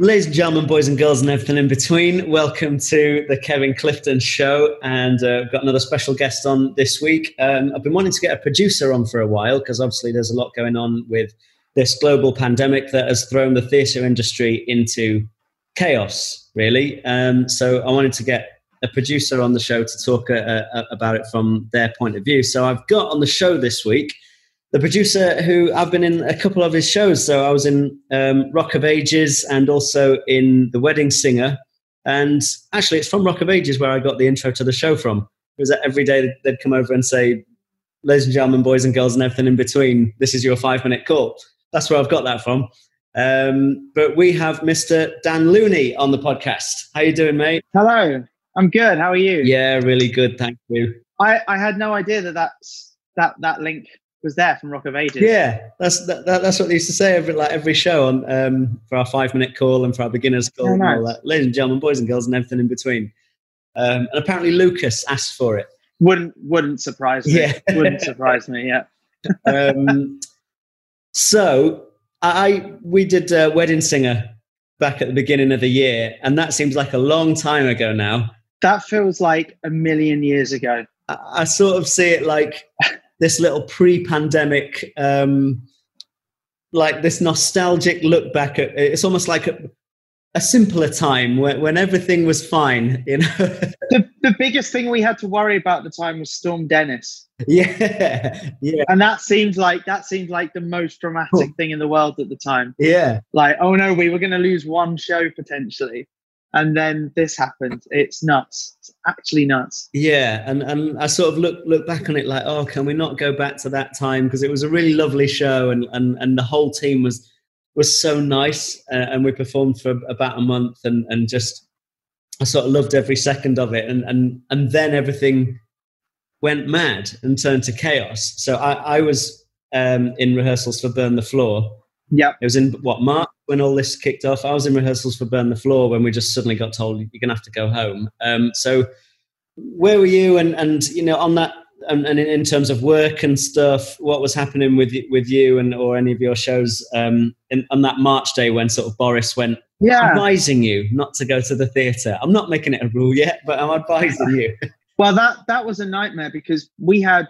Ladies and gentlemen, boys and girls, and everything in between, welcome to the Kevin Clifton Show. And uh, I've got another special guest on this week. Um, I've been wanting to get a producer on for a while because obviously there's a lot going on with this global pandemic that has thrown the theatre industry into chaos, really. Um, so I wanted to get a producer on the show to talk uh, uh, about it from their point of view. So I've got on the show this week the producer who I've been in a couple of his shows. So I was in um, Rock of Ages and also in The Wedding Singer. And actually, it's from Rock of Ages where I got the intro to the show from. It was that every day they'd come over and say, Ladies and gentlemen, boys and girls, and everything in between, this is your five minute call. That's where I've got that from. Um, but we have Mr. Dan Looney on the podcast. How you doing, mate? Hello. I'm good. How are you? Yeah, really good. Thank you. I, I had no idea that that's, that that link was there from Rock of Ages. Yeah, that's that, that's what they used to say every like every show on um, for our five minute call and for our beginners call Oh, and all that. Ladies and gentlemen, boys and girls, and everything in between. Um, and apparently Lucas asked for it. Wouldn't wouldn't surprise me. Yeah. wouldn't surprise me. Yeah. Um, so I we did uh, Wedding Singer back at the beginning of the year, and that seems like a long time ago now. That feels like a million years ago. I, I sort of see it like this little pre-pandemic, um, like this nostalgic look back at. It's almost like a, a simpler time when, when everything was fine. You know? The the biggest thing we had to worry about at the time was Storm Dennis. yeah, yeah, And that seemed like that seemed like the most dramatic Cool. thing in the world at the time. yeah. Like, oh no, we were gonna lose one show potentially. And then this happened. It's nuts. It's actually nuts. Yeah, and, and I sort of look look back on it like, oh, can we not go back to that time? Because it was a really lovely show, and and, and the whole team was was so nice, uh, and we performed for about a month, and and just I sort of loved every second of it, and and and then everything went mad and turned to chaos. So I I was um, in rehearsals for Burn the Floor. Yeah, It was in what March when all this kicked off. I was in rehearsals for Burn the Floor when we just suddenly got told you're going to have to go home. Um, so where were you and and you know on that and, and in, terms of work and stuff what was happening with with you and or any of your shows um in, on that march day when sort of boris went Yeah. advising you not to go to the theater i'm not making it a rule yet but i'm advising you Well, that that was a nightmare because we had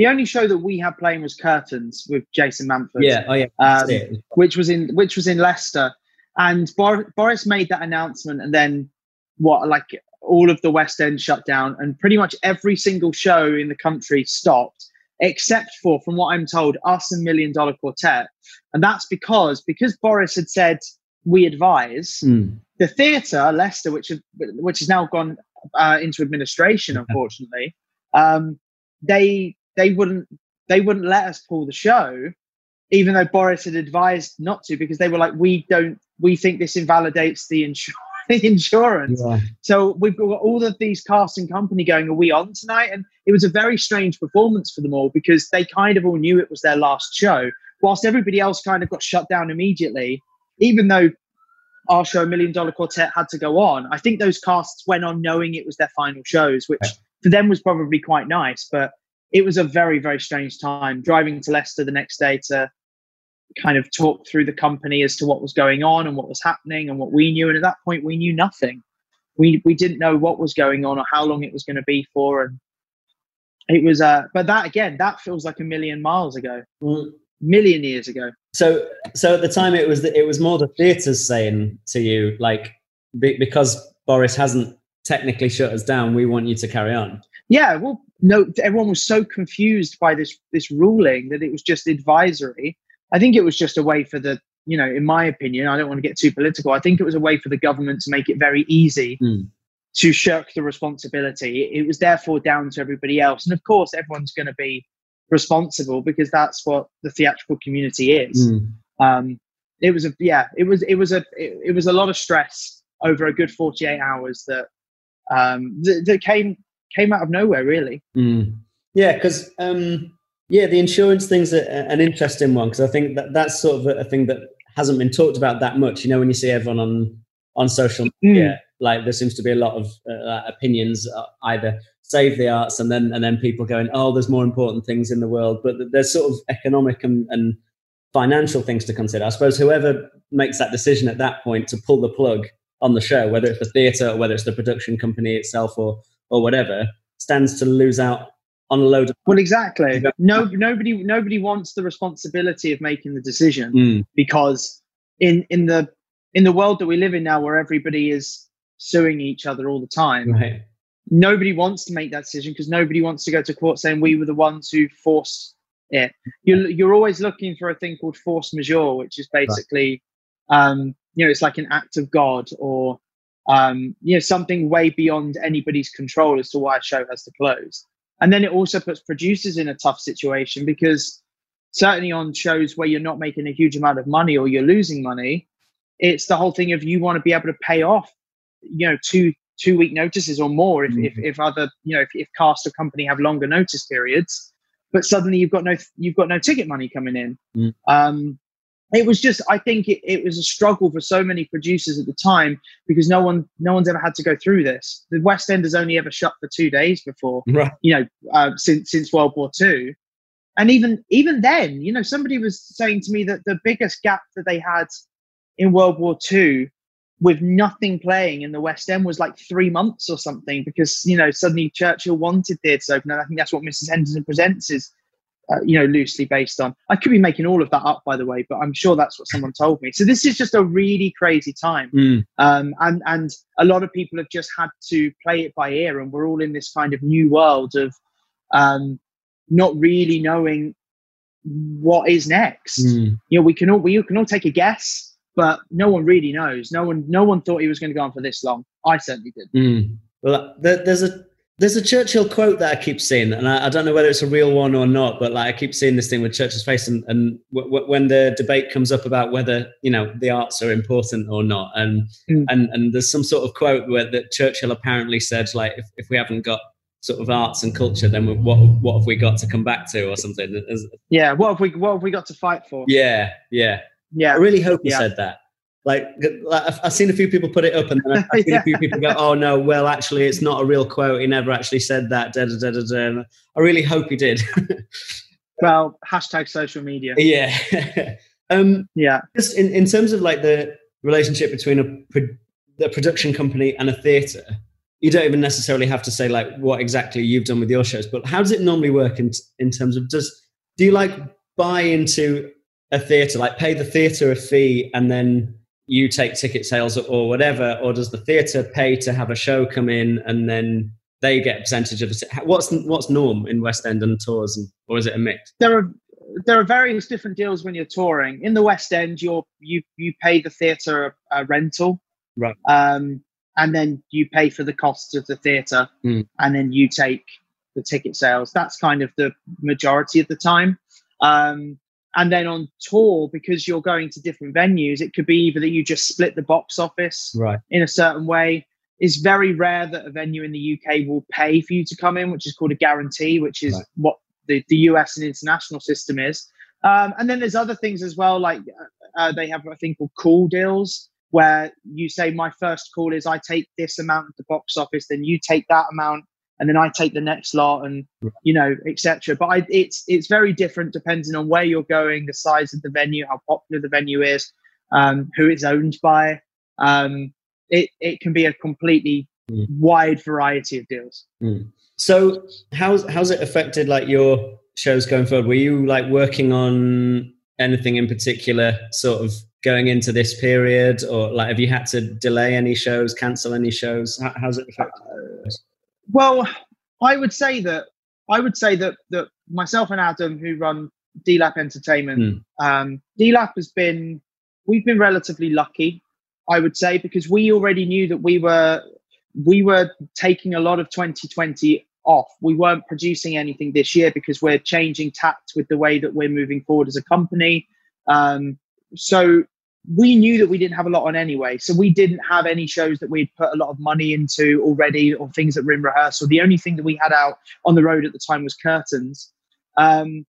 the only show that we had playing was Curtains with Jason Manford, yeah oh yeah um, which was in which was in Leicester, and Bor- Boris made that announcement, and then what like all of the West End shut down, and pretty much every single show in the country stopped, except for, from what I'm told, us and Million Dollar Quartet, and that's because because Boris had said we advise Mm. the theatre, Leicester, which have, which has now gone uh, into administration, unfortunately, um, they they wouldn't they wouldn't let us pull the show, even though Boris had advised not to, because they were like, we don't, we think this invalidates the, insur- the insurance. yeah. So we've got all of these cast and company going, are we on tonight? And it was a very strange performance for them all because they kind of all knew it was their last show, whilst everybody else kind of got shut down immediately, even though our show, Million Dollar Quartet, had to go on. I think those casts went on knowing it was their final shows, which for them was probably quite nice, but it was a very, very strange time driving to Leicester the next day to kind of talk through the company as to what was going on and what was happening and what we knew. And at that point, we knew nothing. We we didn't know what was going on or how long it was going to be for, and it was. Uh, but that again, that feels like a million miles ago, Mm. million years ago. so so at the time it was the, it was more the theaters saying to you like be, because boris hasn't technically shut us down we want you to carry on Yeah, well, no, everyone was so confused by this this ruling that it was just advisory. I think it was just a way for the, you know, in my opinion, I don't want to get too political. I think it was a way for the government to make it very easy Mm. to shirk the responsibility. It was therefore down to everybody else, and of course, everyone's going to be responsible because that's what the theatrical community is. Mm. Um, it was a yeah, it was it was a it, it was a lot of stress over a good forty eight hours that um, that, that came came out of nowhere really. Mm. Yeah, because um, yeah, the insurance thing's a, an interesting one because I think that that's sort of a, a thing that hasn't been talked about that much. You know, when you see everyone on on social media, like there seems to be a lot of uh, opinions uh, either save the arts and then and then people going, oh, there's more important things in the world, but there's sort of economic and, and financial things to consider. I suppose whoever makes that decision at that point to pull the plug on the show, whether it's the theatre or whether it's the production company itself or or whatever, stands to lose out on a load of. Well, exactly. No, nobody, nobody wants the responsibility of making the decision Mm, because in in the in the world that we live in now, where everybody is suing each other all the time, right. nobody wants to make that decision because nobody wants to go to court saying we were the ones who forced it. You're you're always looking for a thing called force majeure, which is basically, um, you know, it's like an act of God or um, you know something way beyond anybody's control as to why a show has to close. And then it also puts producers in a tough situation because certainly on shows where you're not making a huge amount of money or you're losing money, it's the whole thing of you want to be able to pay off, you know, two two week notices or more if, if, if other you know if, if cast or company have longer notice periods but suddenly you've got no you've got no ticket money coming in Mm. um it was just i think it, it was a struggle for so many producers at the time because no one no one's ever had to go through this the west end has only ever shut for two days before Right. you know uh, since since world war two and even even then you know somebody was saying to me that the biggest gap that they had in world war two with nothing playing in the West End was like three months or something because you know suddenly Churchill wanted theatres open, and I think that's what Mrs. Henderson Presents is, uh, you know, loosely based on. I could be making all of that up, by the way, but I'm sure that's what someone told me. So this is just a really crazy time, Mm, um, and and a lot of people have just had to play it by ear, and we're all in this kind of new world of um, not really knowing what is next mm. you know we can all we can all take a guess but no one really knows no one no one thought he was going to go on for this long i certainly did Mm. Well, there, there's a there's a Churchill quote that I keep seeing, and I, I don't know whether it's a real one or not, but like I keep seeing this thing with Churchill's face, and, and w- w- when the debate comes up about whether you know the arts are important or not, and Mm. and and there's some sort of quote where that Churchill apparently said like if, if we haven't got sort of arts and culture, then we- what what have we got to come back to or something? Yeah what have we what have we got to fight for Yeah, yeah. yeah. I really hope he Yeah. said that. Like, I've, seen a few people put it up, and then I've seen a few people go, "Oh no, well, actually, it's not a real quote. He never actually said that." Da, da, da, da, da. I really hope he did. well hashtag social media yeah. um, yeah just in, in terms of like the relationship between a pro- the production company and a theatre, you don't even necessarily have to say like what exactly you've done with your shows, but how does it normally work in in terms of does do you like buy into a theatre, like pay the theatre a fee and then you take ticket sales or, whatever, or does the theatre pay to have a show come in and then they get a percentage of it? What's what's norm in West End and tours, and, or is it a mix? there are there are various different deals when you're touring in the west end you're you you pay the theater a, rental Right. um and then you pay for the costs of the theater Mm. and then you take the ticket sales that's kind of the majority of the time um and then on tour because you're going to different venues it could be either that you just split the box office Right. in a certain way. It's very rare that a venue in the UK will pay for you to come in, which is called a guarantee, which is Right. what the, the US and international system is. Um, and then there's other things as well, like uh, they have a thing called call deals, where you say, My first call is I take this amount of the box office, then you take that amount, and then I take the next lot, and you know, etc. But I, it's it's very different depending on where you're going, the size of the venue, how popular the venue is, um, who it's owned by. Um, it it can be a completely Mm. wide variety of deals. So how's how's it affected like your shows going forward? Were you like working on anything in particular, sort of going into this period, or like have you had to delay any shows, cancel any shows? How, how's it affected? Well, I would say that I would say that that myself and Adam, who run DLAP Entertainment, um, DLAP has been we've been relatively lucky, I would say, because we already knew that we were we were taking a lot of 2020 off. We weren't producing anything this year because we're changing tact with the way that we're moving forward as a company. Um, so we knew that we didn't have a lot on anyway. So we didn't have any shows that we'd put a lot of money into already or things that were in rehearsal. The only thing that we had out on the road at the time was curtains. Um,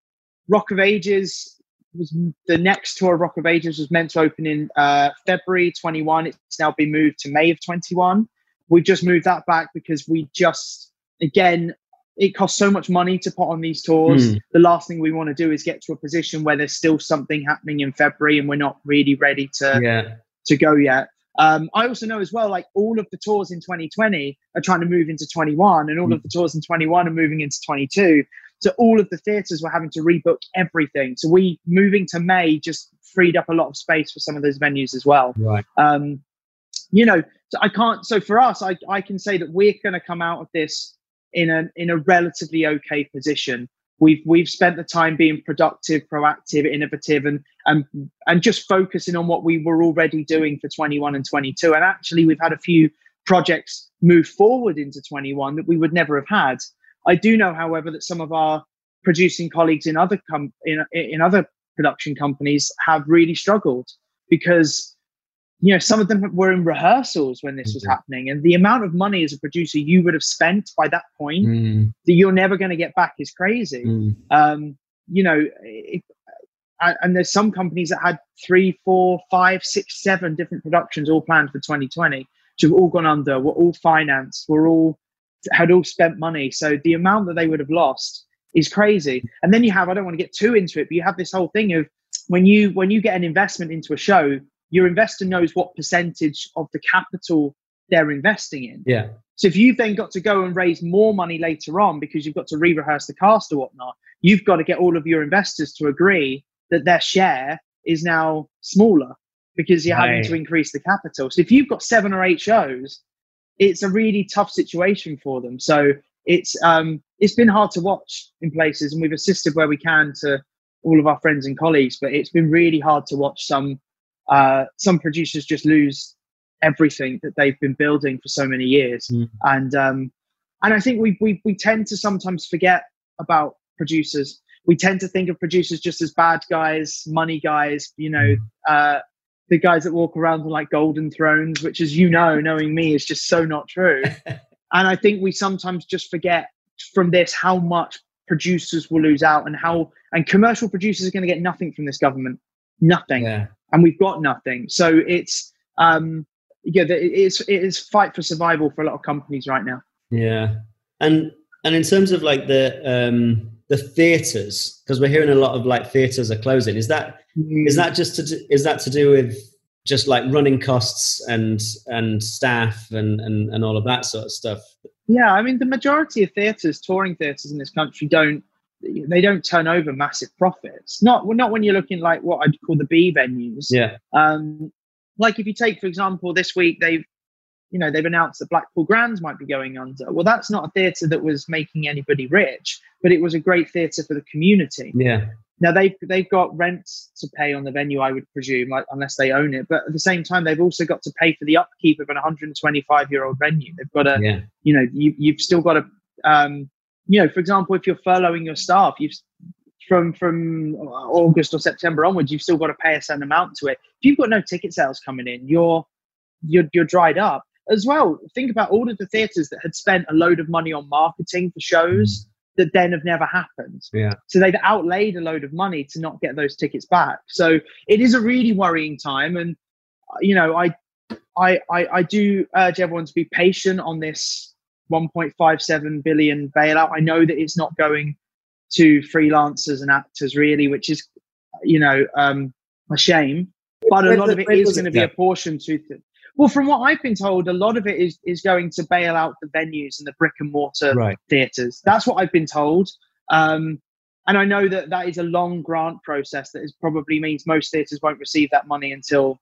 Rock of Ages was the next tour of Rock of Ages was meant to open in uh, February 21. It's now been moved to May of 21. We just moved that back because we just, again, it costs so much money to put on these tours. Mm. The last thing we want to do is get to a position where there's still something happening in February and we're not really ready to yeah. to go yet. Um, I also know as well, like all of the tours in 2020 are trying to move into 21, and all mm. of the tours in 21 are moving into 22. So all of the theatres were having to rebook everything. So we moving to May just freed up a lot of space for some of those venues as well. Right. Um, you know, so I can't. So for us, I I can say that we're going to come out of this in a in a relatively okay position. We've we've spent the time being productive, proactive, innovative, and and and just focusing on what we were already doing for 21 and 22. And actually, we've had a few projects move forward into 21 that we would never have had. I do know, however, that some of our producing colleagues in other com- in in other production companies have really struggled because you know, some of them were in rehearsals when this was mm-hmm. happening, and the amount of money as a producer you would have spent by that point mm. that you're never going to get back is crazy. Mm. Um, you know, it, and there's some companies that had three, four, five, six, seven different productions all planned for 2020, which have all gone under, were all financed, were all had all spent money. So the amount that they would have lost is crazy. And then you have, I don't want to get too into it, but you have this whole thing of when you when you get an investment into a show, your investor knows what percentage of the capital they're investing in. Yeah. So if you've then got to go and raise more money later on because you've got to re-rehearse the cast or whatnot, you've got to get all of your investors to agree that their share is now smaller because you're right. having to increase the capital. So if you've got seven or eight shows, it's a really tough situation for them. So it's um it's been hard to watch in places and we've assisted where we can to all of our friends and colleagues, but it's been really hard to watch some uh, some producers just lose everything that they've been building for so many years, mm. and um, and I think we, we we tend to sometimes forget about producers. We tend to think of producers just as bad guys, money guys, you know, hmm. uh, the guys that walk around on like golden thrones, which, as you know, knowing me, is just so not true. and I think we sometimes just forget from this how much producers will lose out and how and commercial producers are going to get nothing from this government nothing yeah and we've got nothing. So it's um, yeah, it's it is fight for survival for a lot of companies right now. Yeah, and and in terms of like the um, the theaters, because we're hearing a lot of like theaters are closing. Is that mm. is that just to do, is that to do with just like running costs and and staff and, and and all of that sort of stuff? Yeah, I mean the majority of theaters, touring theaters in this country, don't they don't turn over massive profits. Not well, not when you're looking like what I'd call the B venues. Yeah. Um, like if you take for example this week they've you know they've announced that Blackpool Grands might be going under. Well, that's not a theatre that was making anybody rich, but it was a great theatre for the community. Yeah. Now they've they've got rents to pay on the venue, I would presume, like unless they own it. But at the same time, they've also got to pay for the upkeep of an 125 year old venue. They've got to, yeah. you know, you you've still got to um, you know, for example, if you're furloughing your staff, you've from from uh, August or September onwards, you've still got to pay a certain amount to it. If you've got no ticket sales coming in, you're you're you're dried up as well. Think about all of the theatres that had spent a load of money on marketing for shows that then have never happened. Yeah. So they've outlaid a load of money to not get those tickets back. So it is a really worrying time, and uh, you know, I I I, I do urge everyone to be patient on this 1.57 billion bailout. I know that it's not going to freelancers and actors really, which is, you know, um, a shame. But a lot of it is going to be apportioned to. Th- well, from what I've been told, a lot of it is is going to bail out the venues and the brick and mortar right. theatres. That's what I've been told. Um, and I know that that is a long grant process that is probably means most theatres won't receive that money until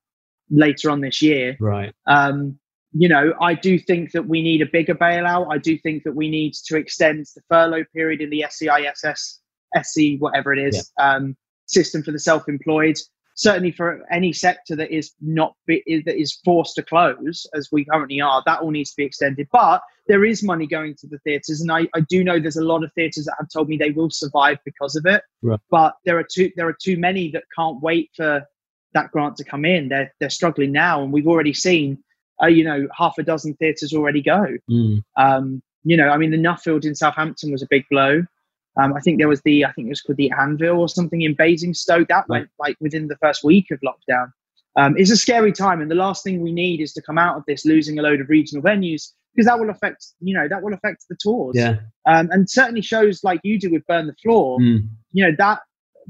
later on this year. Right. Um, you know, I do think that we need a bigger bailout. I do think that we need to extend the furlough period in the SEISS, SE, whatever it is, yeah. um, system for the self-employed. Certainly for any sector that is not be, that is forced to close, as we currently are, that all needs to be extended. But there is money going to the theatres, and I, I do know there's a lot of theatres that have told me they will survive because of it. Right. But there are too there are too many that can't wait for that grant to come in. They're they're struggling now, and we've already seen uh, you know, half a dozen theatres already go. Mm. Um, you know, I mean, the Nuffield in Southampton was a big blow. Um, I think there was the, I think it was called the Anvil or something in Basingstoke. That right. went like within the first week of lockdown. Um, it's a scary time, and the last thing we need is to come out of this losing a load of regional venues because that will affect you know that will affect the tours. Yeah. Um, and certainly shows like you do with Burn the Floor. Mm. You know that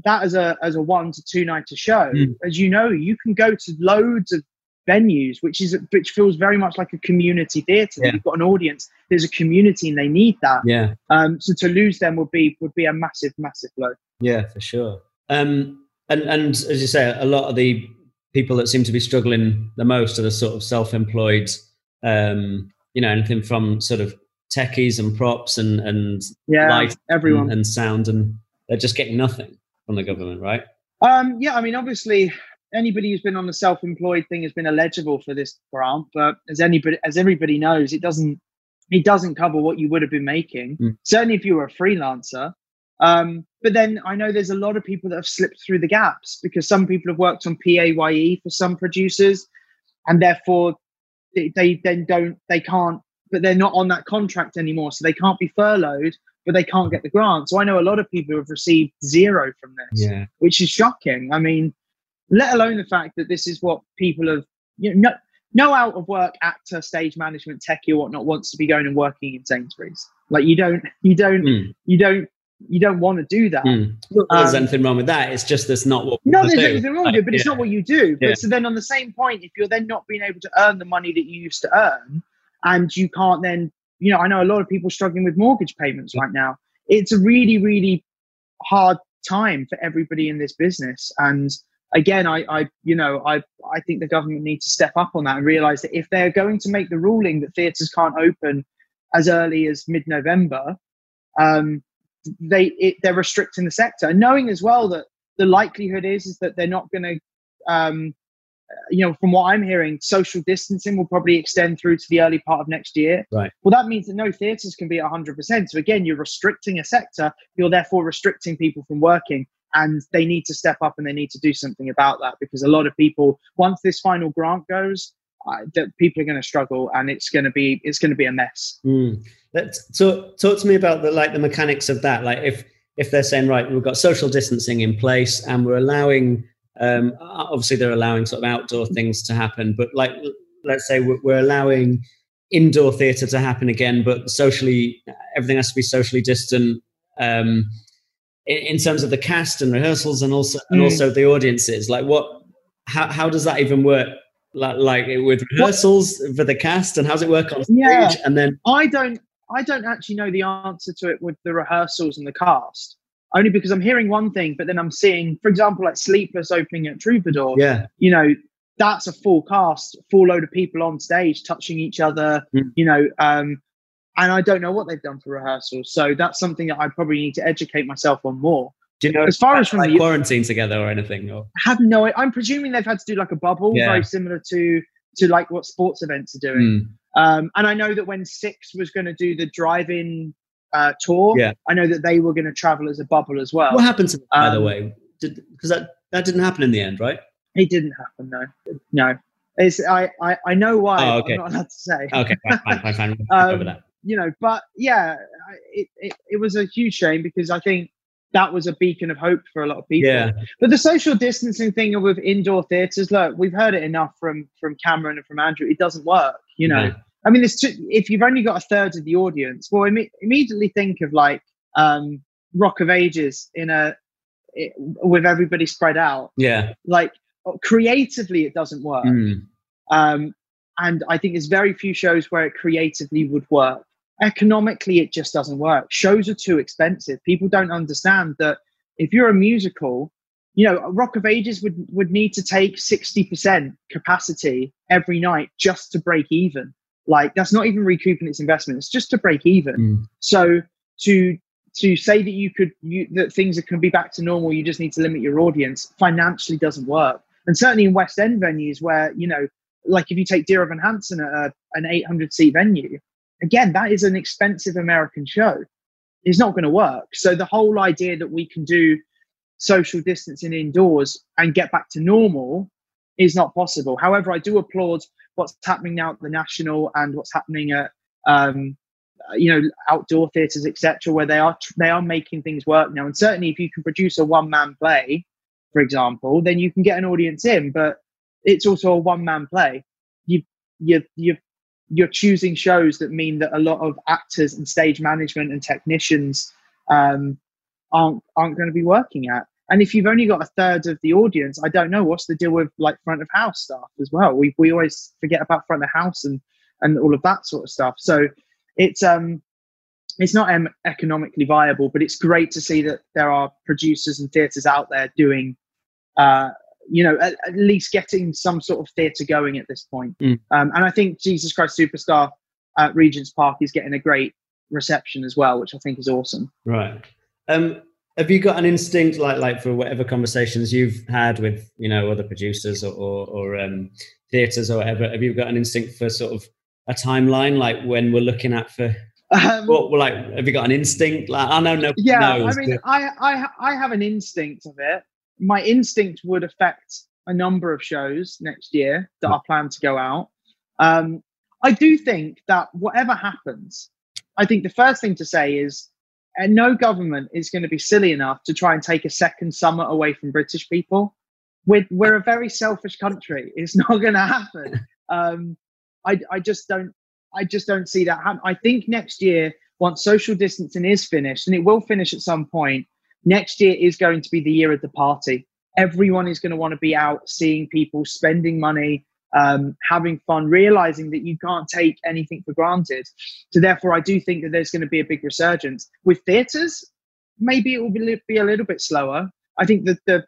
that as a as a one to two night to show, Mm. as you know, you can go to loads of venues, which is which feels very much like a community theatre. Yeah. You've got an audience. There's a community, and they need that. Yeah. Um, so to lose them would be would be a massive, massive blow. Yeah, for sure. Um, and and as you say, a lot of the people that seem to be struggling the most are the sort of self-employed. Um, you know, anything from sort of techies and props and and Yeah, light everyone. and, and sound, and they're just getting nothing from the government, right? Um, yeah, I mean, obviously, anybody who's been on the self-employed thing has been eligible for this grant, but as anybody, as everybody knows, it doesn't it doesn't cover what you would have been making. Mm. Certainly, if you were a freelancer. Um, but then I know there's a lot of people that have slipped through the gaps because some people have worked on PAYE for some producers, and therefore they, they then don't they can't, but they're not on that contract anymore, so they can't be furloughed, but they can't get the grant. So I know a lot of people who have received zero from this Yeah. which is shocking. I mean, let alone the fact that this is what people have, you know, no, no out of work actor, stage management, techie, or whatnot wants to be going and working in Sainsbury's. Like you don't, you don't, Mm. you don't, you don't want to do that. Mm. That there's Um, anything wrong with that. It's just that's not what. No, there's do. anything wrong with it, but it's not what you do. But Yeah. so then on the same point, if you're then not being able to earn the money that you used to earn, and you can't then, you know, I know a lot of people struggling with mortgage payments right now. It's a really, really hard time for everybody in this business. And again, I, I, you know, I, I think the government needs to step up on that and realize that if they're going to make the ruling that theatres can't open as early as mid-November, um, they it, they're restricting the sector, knowing as well that the likelihood is is that they're not going to, um, you know, from what I'm hearing, social distancing will probably extend through to the early part of next year. Right. Well, that means that no theatres can be 100%. So again, you're restricting a sector. You're therefore restricting people from working, and they need to step up and they need to do something about that because a lot of people, once this final grant goes, uh, that people are going to struggle and it's going to be it's going to be a mess. Mm. Let's talk, talk to me about the like the mechanics of that. Like if if they're saying right, we've got social distancing in place and we're allowing, um, obviously they're allowing sort of outdoor things to happen, but like let's say we're, we're allowing indoor theatre to happen again, but socially everything has to be socially distant. Um, in, in terms of the cast and rehearsals and also and Mm. also the audiences, like what, how how does that even work? Like, like with rehearsals for the cast and how's it work on stage? Yeah. And then I don't I don't actually know the answer to it with the rehearsals and the cast. Only because I'm hearing one thing, but then I'm seeing, for example, like Sleepless opening at Troubadour. yeah, You know, that's a full cast, full load of people on stage touching each other. Mm. You know, um, and I don't know what they've done for rehearsals. So that's something that I probably need to educate myself on more. Do you know As far as from like the- quarantine together or anything? Or I have no. I'm presuming they've had to do like a bubble, Yeah. very similar to to like what sports events are doing. Mm, Um, and I know that when Six was going to do the drive-in uh, tour, Yeah. I know that they were going to travel as a bubble as well. what happened to that, by the um, way? Because that that didn't happen in the end, right? It didn't happen, no, no. It's I I, I know why. Oh, okay. I'm not allowed to say. Okay, fine, fine, fine. fine. Um, over that. You know, but yeah, it, it it was a huge shame because I think that was a beacon of hope for a lot of people. Yeah, But the social distancing thing with indoor theatres, look, we've heard it enough from from Cameron and from Andrew. It doesn't work. You know, No. I mean, two, if you've only got a third of the audience, well, imme- immediately think of like um, Rock of Ages in a it, with everybody spread out. yeah. Like creatively, it doesn't work. Mm, Um, and I think there's very few shows where it creatively would work. Economically, it just doesn't work. Shows are too expensive. People don't understand that if you're a musical, you know, Rock of Ages would, would need to take 60% capacity every night just to break even. Like, that's not even recouping its investment, it's just to break even. mm. So to to say that you could you, that things can be back to normal, you just need to limit your audience. Financially, doesn't work. And certainly in West End venues, where you know, like if you take Dear Evan Hansen at a, an 800 seat venue, again, that is an expensive American show. It's not going to work. So the whole idea that we can do social distancing indoors and get back to normal is not possible. However, I do applaud what's happening now at the National and what's happening at um, you know outdoor theatres etc where they are they are making things work now and certainly if you can produce a one man play for example then you can get an audience in but it's also a one man play you you you you're choosing shows that mean that a lot of actors and stage management and technicians um, aren't aren't going to be working at. And if you've only got a third of the audience, I don't know what's the deal with like front of house stuff as well. We we always forget about front of house and and all of that sort of stuff. So it's um it's not economically viable, but it's great to see that there are producers and theatres out there doing, uh, you know, at, at, least getting some sort of theatre going at this point. Mm. Um, and I think Jesus Christ Superstar at Regent's Park is getting a great reception as well, which I think is awesome. Right. Um, have you got an instinct, like like for whatever conversations you've had with you know other producers or or, or um, theatres or whatever? Have you got an instinct for sort of a timeline, like when we're looking at for um, well, like, have you got an instinct? Like, I don't know. Yeah, knows, I mean, I, I, I have an instinct of it. My instinct would affect a number of shows next year that are planned to go out. Um, I do think that whatever happens, I think the first thing to say is, uh, no government is going to be silly enough to try and take a second summer away from British people. We're, we're a very selfish country. It's not going to happen. Um, I, I just don't I just don't see that happen. I think next year, once social distancing is finished, and it will finish at some point, next year is going to be the year of the party. Everyone is going to want to be out seeing people, spending money, um, having fun, realizing that you can't take anything for granted. So, therefore, I do think that there's going to be a big resurgence. With theatres, maybe it will be, be a little bit slower. I think that the,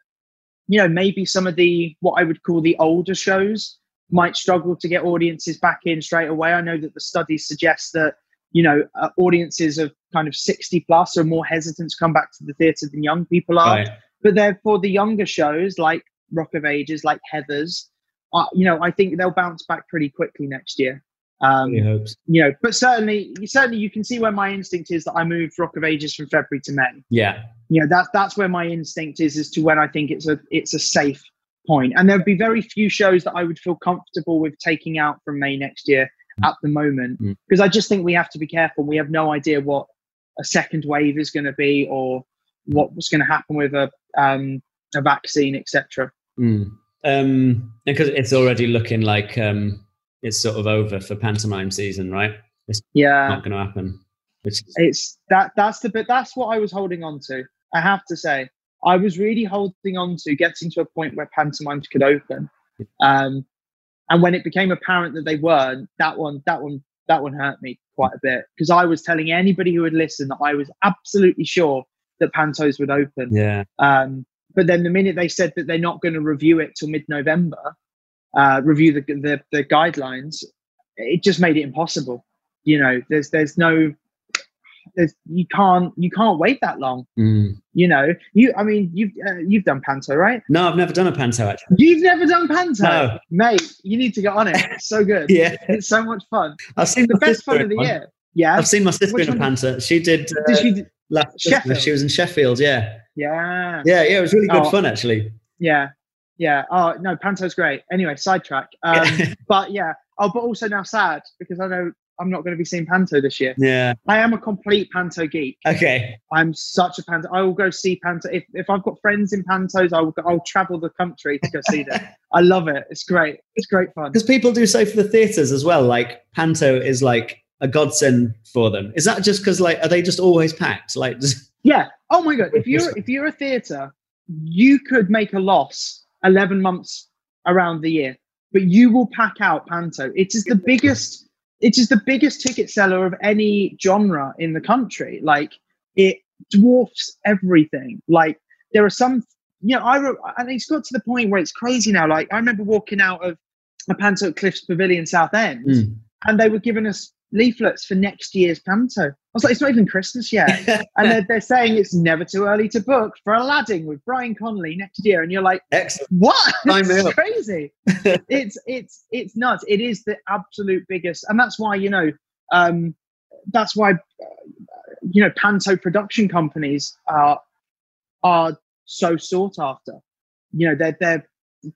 you know, maybe some of the what I would call the older shows might struggle to get audiences back in straight away. I know that the studies suggest that you know uh, audiences of kind of 60 plus are more hesitant to come back to the theatre than young people are. Right. But therefore, the younger shows like Rock of Ages, like Heathers, uh, you know, I think they'll bounce back pretty quickly next year. Um, you know, but certainly, certainly, you can see where my instinct is that I moved Rock of Ages from February to May. Yeah, you know, that's that's where my instinct is as to when I think it's a it's a safe point. And there'd be very few shows that I would feel comfortable with taking out from May next year mm. at the moment mm. because I just think we have to be careful. We have no idea what a second wave is going to be or what was going to happen with a um, a vaccine, etc. Mm. Um, because it's already looking like um, it's sort of over for pantomime season, right? It's yeah, not going to happen. It's, it's that that's the bit that's what I was holding on to. I have to say, I was really holding on to getting to a point where pantomimes could open. Um, and when it became apparent that they weren't, that one, that one, that one hurt me quite a bit because I was telling anybody who would listen that I was absolutely sure that pantos would open. Yeah. Um, but then the minute they said that they're not going to review it till mid-November, uh, review the, the the guidelines, it just made it impossible. You know, there's there's no there's, you can't you can't wait that long. Mm. You know, you I mean you've uh, you've done panto, right? No, I've never done a panto actually. You've never done panto, no. mate. You need to get on it. It's so good. yeah, it's so much fun. I've seen the best fun of the one. year. Yeah, I've seen my sister Which in a panto. She did. Uh, did she? Sheffield. She was in Sheffield. Yeah. Yeah. Yeah, yeah. It was really good oh, fun actually. Yeah, yeah. Oh no, panto's great. Anyway, sidetrack. Um, but yeah. Oh, but also now sad because I know I'm not going to be seeing Panto this year. Yeah. I am a complete Panto geek. Okay. I'm such a Panto. I will go see Panto. If, if I've got friends in Pantos, I will go, I'll travel the country to go see them. I love it. It's great. It's great fun. Because people do so for the theatres as well, like Panto is like a godsend for them. Is that just because like, are they just always packed? Like, just... yeah. Oh my God. If you're, if you're a theatre, you could make a loss 11 months around the year, but you will pack out Panto. It is the biggest it is the biggest ticket seller of any genre in the country. Like it dwarfs everything. Like there are some, you know, I wrote, and it's got to the point where it's crazy now. Like I remember walking out of a Panto Cliffs Pavilion Southend, mm. and they were giving us leaflets for next year's Panto. I was like, it's not even Christmas yet. and they're, they're saying it's never too early to book for Aladdin with Brian Conley next year. And you're like, Excellent. what? it's crazy. it's, it's, it's nuts. It is the absolute biggest. And that's why, you know, um, that's why, uh, you know, Panto production companies are, are so sought after. You know, they're, they're,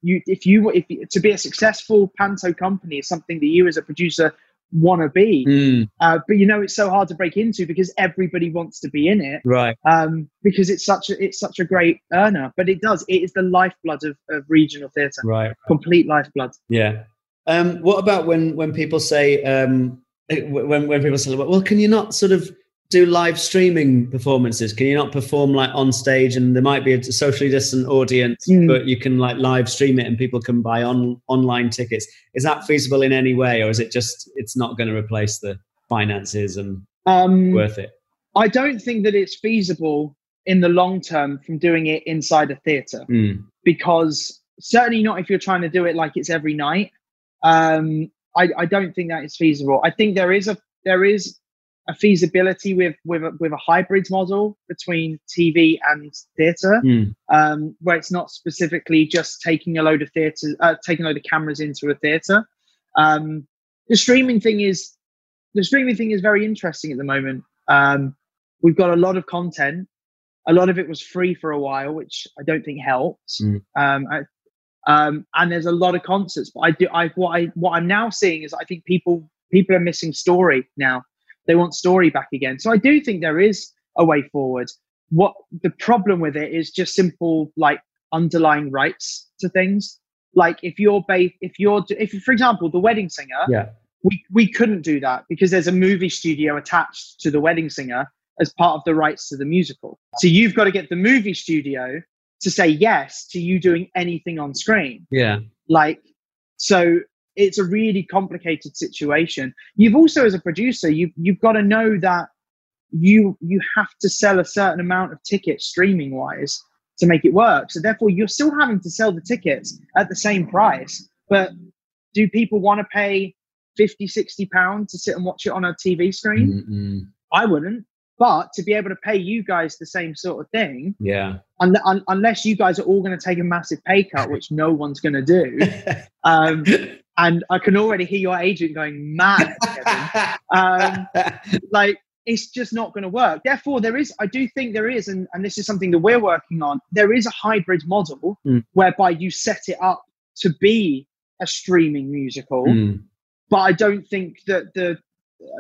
you, if you, if to be a successful Panto company is something that you as a producer want to be. Mm. Uh, but you know, it's so hard to break into because everybody wants to be in it, right? Um, because it's such a it's such a great earner. But it does it is the lifeblood of, of regional theatre, right? Complete lifeblood. Yeah. Um, what about when when people say um, when when people say, well, can you not sort of do live streaming performances? Can you not perform like on stage and there might be a socially distant audience, mm. but you can like live stream it and people can buy on online tickets? Is that feasible in any way, or is it just it's not going to replace the finances and um, worth it? I don't think that it's feasible in the long term from doing it inside a theatre mm. because certainly not if you're trying to do it like it's every night. Um, I, I don't think that is feasible. I think there is a there is a feasibility with with a, with a hybrid model between TV and theatre, mm. um, where it's not specifically just taking a load of theatre, uh, taking a load of cameras into a theatre. Um, the streaming thing is the streaming thing is very interesting at the moment. Um, we've got a lot of content. A lot of it was free for a while, which I don't think helps. Mm. I, um, and there's a lot of concerts, but I do I what I what I'm now seeing is I think people people are missing story now they want story back again. So I do think there is a way forward. What the problem with it is just simple like underlying rights to things. Like if you're based, if you're, if for example, the wedding singer, yeah, we we couldn't do that because there's a movie studio attached to the wedding singer as part of the rights to the musical. So you've got to get the movie studio to say yes to you doing anything on screen. Yeah. Like so it's a really complicated situation. You've also, as a producer, you you've got to know that you you have to sell a certain amount of tickets streaming wise to make it work. So therefore, you're still having to sell the tickets at the same price. But do people want to pay 50, 60 pounds to sit and watch it on a TV screen? Mm-mm. I wouldn't. But to be able to pay you guys the same sort of thing, yeah. Un- un- unless you guys are all going to take a massive pay cut, which no one's going to do, um, and I can already hear your agent going mad. um, like it's just not going to work. Therefore, there is. I do think there is, and, and this is something that we're working on. There is a hybrid model mm. whereby you set it up to be a streaming musical, mm. but I don't think that the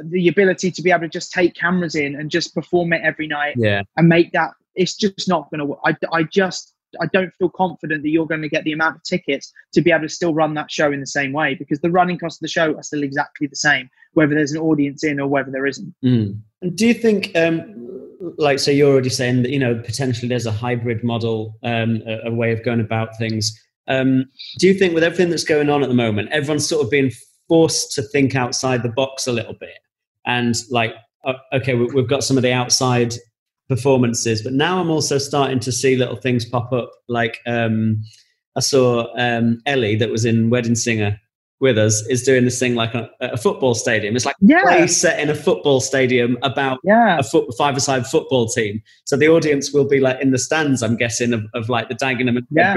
the ability to be able to just take cameras in and just perform it every night yeah. and make that it's just not going to work. I, I just I don't feel confident that you're going to get the amount of tickets to be able to still run that show in the same way because the running costs of the show are still exactly the same, whether there's an audience in or whether there isn't. Mm. Do you think, um, like, so you're already saying that, you know, potentially there's a hybrid model, um, a, a, way of going about things. Um, do you think with everything that's going on at the moment, everyone's sort of being forced to think outside the box a little bit? And like, uh, okay, we've got some of the outside performances. But now I'm also starting to see little things pop up. Like um, I saw um, Ellie that was in Wedding Singer with us is doing this thing like a, a football stadium. It's like yeah. a play set in a football stadium about yeah. a foot, five-a-side football team. So the audience will be like in the stands, I'm guessing, of, of like the Dagenham and yeah.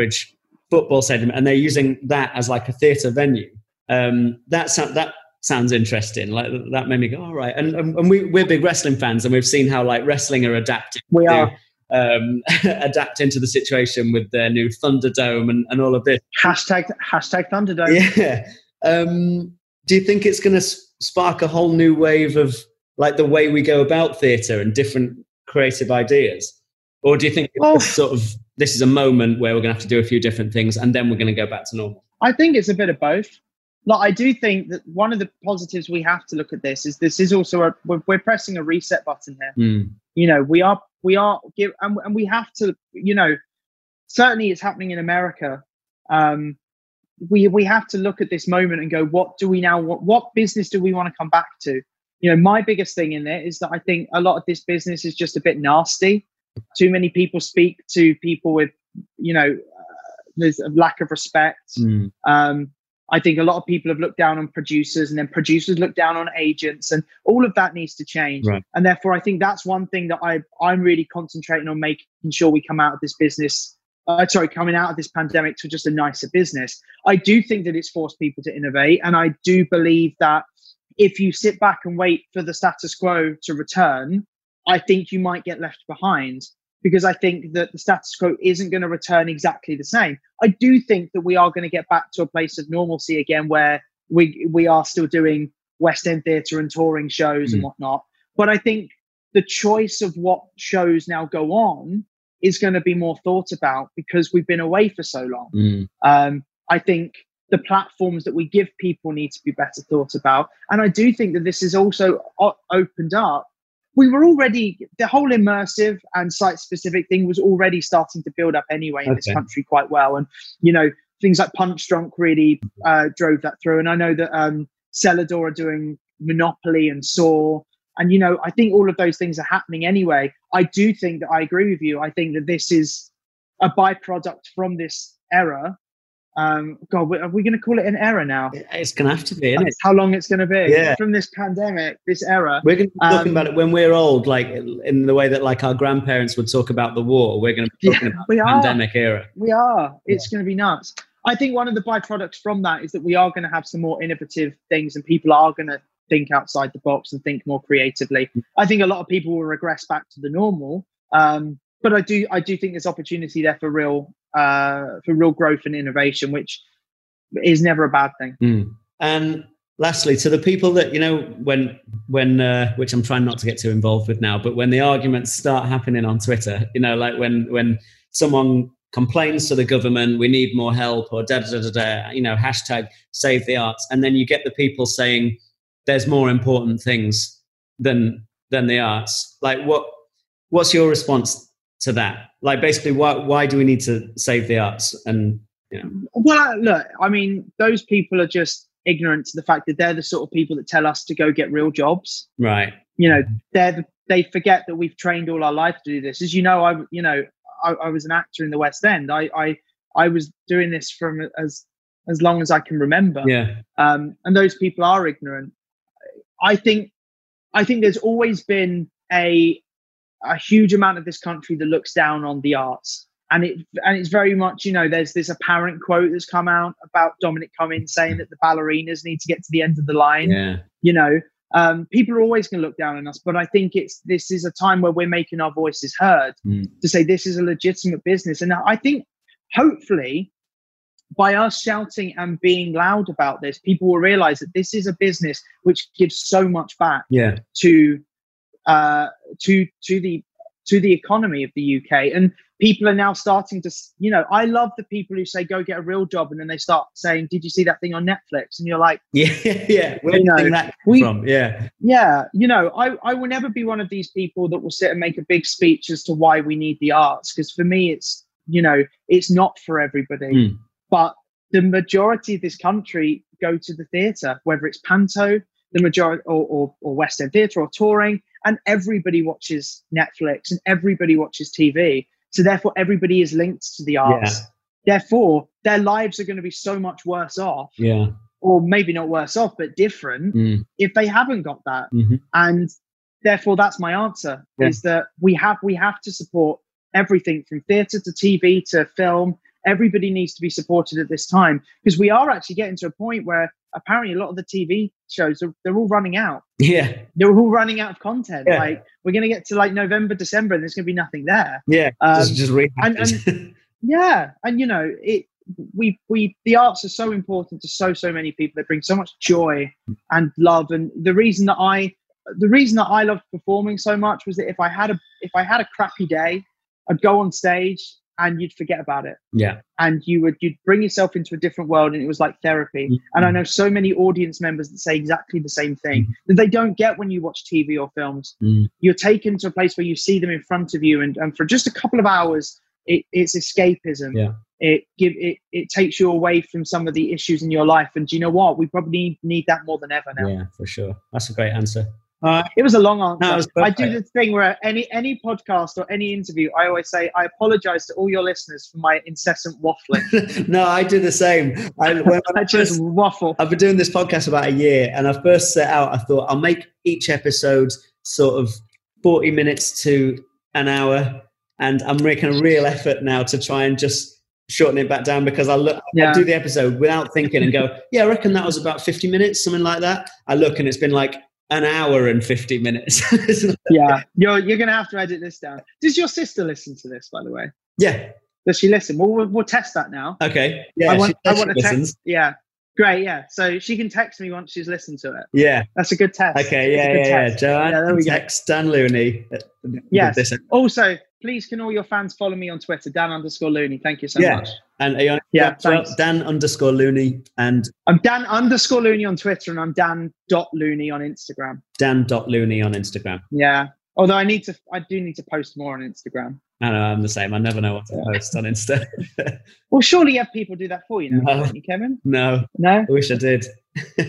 football stadium, and they're using that as like a theatre venue. Um, that that sounds interesting. Like that made me go, all right. And, and we, we're big wrestling fans and we've seen how like wrestling are adapting. We to, are. Um, adapting to the situation with their new Thunderdome and, and all of this. Hashtag, hashtag Thunderdome. Yeah. Um, do you think it's going to spark a whole new wave of like the way we go about theatre and different creative ideas? Or do you think well, sort of this is a moment where we're going to have to do a few different things and then we're going to go back to normal? I think it's a bit of both like I do think that one of the positives we have to look at this is this is also a we're, we're pressing a reset button here. Mm. You know, we are we are give and, and we have to. You know, certainly it's happening in America. Um, we we have to look at this moment and go, what do we now? What what business do we want to come back to? You know, my biggest thing in there is that I think a lot of this business is just a bit nasty. Too many people speak to people with, you know, uh, there's a lack of respect. Mm. Um, I think a lot of people have looked down on producers and then producers look down on agents and all of that needs to change. Right. And therefore I think that's one thing that I I'm really concentrating on making sure we come out of this business uh, sorry, coming out of this pandemic to just a nicer business. I do think that it's forced people to innovate and I do believe that if you sit back and wait for the status quo to return, I think you might get left behind because I think that the status quo isn't going to return exactly the same. I do think that we are going to get back to a place of normalcy again where we we are still doing West End theatre and touring shows mm. and whatnot. But I think the choice of what shows now go on is going to be more thought about because we've been away for so long. Mm. Um, I think the platforms that we give people need to be better thought about. And I do think that this has also o- opened up. We were already, the whole immersive and site specific thing was already starting to build up anyway in okay. this country quite well. And, you know, things like Punchdrunk really uh, drove that through. And I know that um, Celador are doing Monopoly and Saw. And, you know, I think all of those things are happening anyway. I do think that I agree with you. I think that this is a byproduct from this era um, God, are we going to call it an era now? It's going to have to be, isn't it? How long it's going to be? Yeah. From this pandemic, this era. We're going to be talking um, about it when we're old, like in the way that like our grandparents would talk about the war. We're going to be talking yeah, about the pandemic era. We are. It's yeah. going to be nuts. I think one of the byproducts from that is that we are going to have some more innovative things, and people are going to think outside the box and think more creatively. I think a lot of people will regress back to the normal. Um, but I do I do think there's opportunity there for real uh, for real growth and innovation, which is never a bad thing. Mm. And lastly, to the people that you know, when when uh, which I'm trying not to get too involved with now, but when the arguments start happening on Twitter, you know, like when when someone complains to the government, we need more help, or da da da da, you know, hashtag save the arts, and then you get the people saying there's more important things than than the arts. Like, what what's your response to that? Like, basically, why why do we need to save the arts? And you know, well, look, I mean, those people are just ignorant to the fact that they're the sort of people that tell us to go get real jobs. Right. You know, they're the, they forget that we've trained all our life to do this. As you know, I you know I, I was an actor in the West End. I I I was doing this from as as long as I can remember. Yeah. Um, and those people are ignorant. I think I think there's always been a a huge amount of this country that looks down on the arts. And it and it's very much, you know, there's this apparent quote that's come out about Dominic Cummings saying that the ballerinas need to get to the end of the line. Yeah. You know, um, people are always going to look down on us, but I think it's this is a time where we're making our voices heard mm. to say this is a legitimate business. And I think hopefully by us shouting and being loud about this, people will realize that this is a business which gives so much back yeah. to uh, to to the to the economy of the UK. And people are now starting to, you know, I love the people who say go get a real job, and then they start saying, "Did you see that thing on Netflix?" And you're like, "Yeah, yeah, where you know, that we, from?" Yeah, yeah, you know, I I will never be one of these people that will sit and make a big speech as to why we need the arts, because for me, it's you know, it's not for everybody, mm. but the majority of this country go to the theatre, whether it's panto, the majority, or, or, or West End theatre, or touring and everybody watches Netflix and everybody watches TV. So therefore, everybody is linked to the arts. Yeah. Therefore, their lives are going to be so much worse off. Yeah. Or maybe not worse off, but different mm. if they haven't got that. Mm-hmm. And therefore, that's my answer: yeah. is that we have we have to support everything from theatre to TV to film. Everybody needs to be supported at this time because we are actually getting to a point where apparently a lot of the TV shows are they're all running out. Yeah, they're all running out of content. Yeah. Like we're gonna get to like November, December, and there's gonna be nothing there. Yeah, um, just just and, and yeah, and you know it. We we the arts are so important to so so many people. They bring so much joy and love. And the reason that I the reason that I loved performing so much was that if I had a if I had a crappy day, I'd go on stage and you'd forget about it. Yeah. And you would you'd bring yourself into a different world and it was like therapy. Mm-hmm. And I know so many audience members that say exactly the same thing mm-hmm. that they don't get when you watch TV or films. Mm-hmm. You're taken to a place where you see them in front of you and, and for just a couple of hours it, it's escapism. Yeah. It give it it takes you away from some of the issues in your life. And do you know what? We probably need, need that more than ever now. Yeah, for sure. That's a great answer. Uh, it was a long answer. No, I do the thing where any any podcast or any interview, I always say I apologize to all your listeners for my incessant waffling. no, I do the same. I, when I just first, waffle. I've been doing this podcast about a year, and I first set out. I thought I'll make each episode sort of forty minutes to an hour, and I'm making a real effort now to try and just shorten it back down because I look, yeah. I do the episode without thinking and go, yeah, I reckon that was about 50 minutes, something like that. I look and it's been like an hour and 50 minutes. yeah, you're, you're going to have to edit this down. Does your sister listen to this, by the way? Yeah. Does she listen? Well, we'll, we'll test that now. Okay. Yeah, I want, I want to text. Yeah. Great, yeah. So she can text me once she's listened to it. Yeah, that's a good test. Okay, yeah, yeah, yeah. Joanne, yeah, there we text go. Dan Looney. Yes. Also, please can all your fans follow me on Twitter, Dan underscore Looney. Thank you so Yeah. much. And are you on Yeah, Well. Dan underscore Looney and I'm Dan underscore Looney on Twitter, and I'm Dan dot Looney on Instagram. Dan dot Looney on Instagram. Yeah. Although I need to, I do need to post more on Instagram. I know I'm the same. I never know what to post on Insta. Well, surely you have people do that for you now, No. don't you, Kevin? no, No. I wish I did.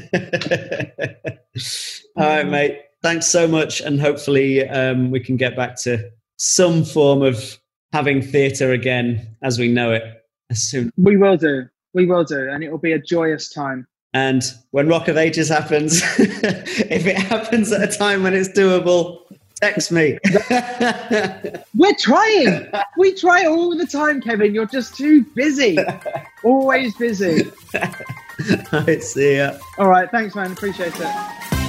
All right, mate. Thanks so much, and hopefully um, we can get back to some form of having theatre again as we know it as soon. We will do. We will do, and it will be a joyous time. And when Rock of Ages happens, if it happens at a time when it's doable, text me. We're trying. we try all the time, Kevin. You're just too busy. Always busy. All right, see ya. All right. Thanks, man. Appreciate it.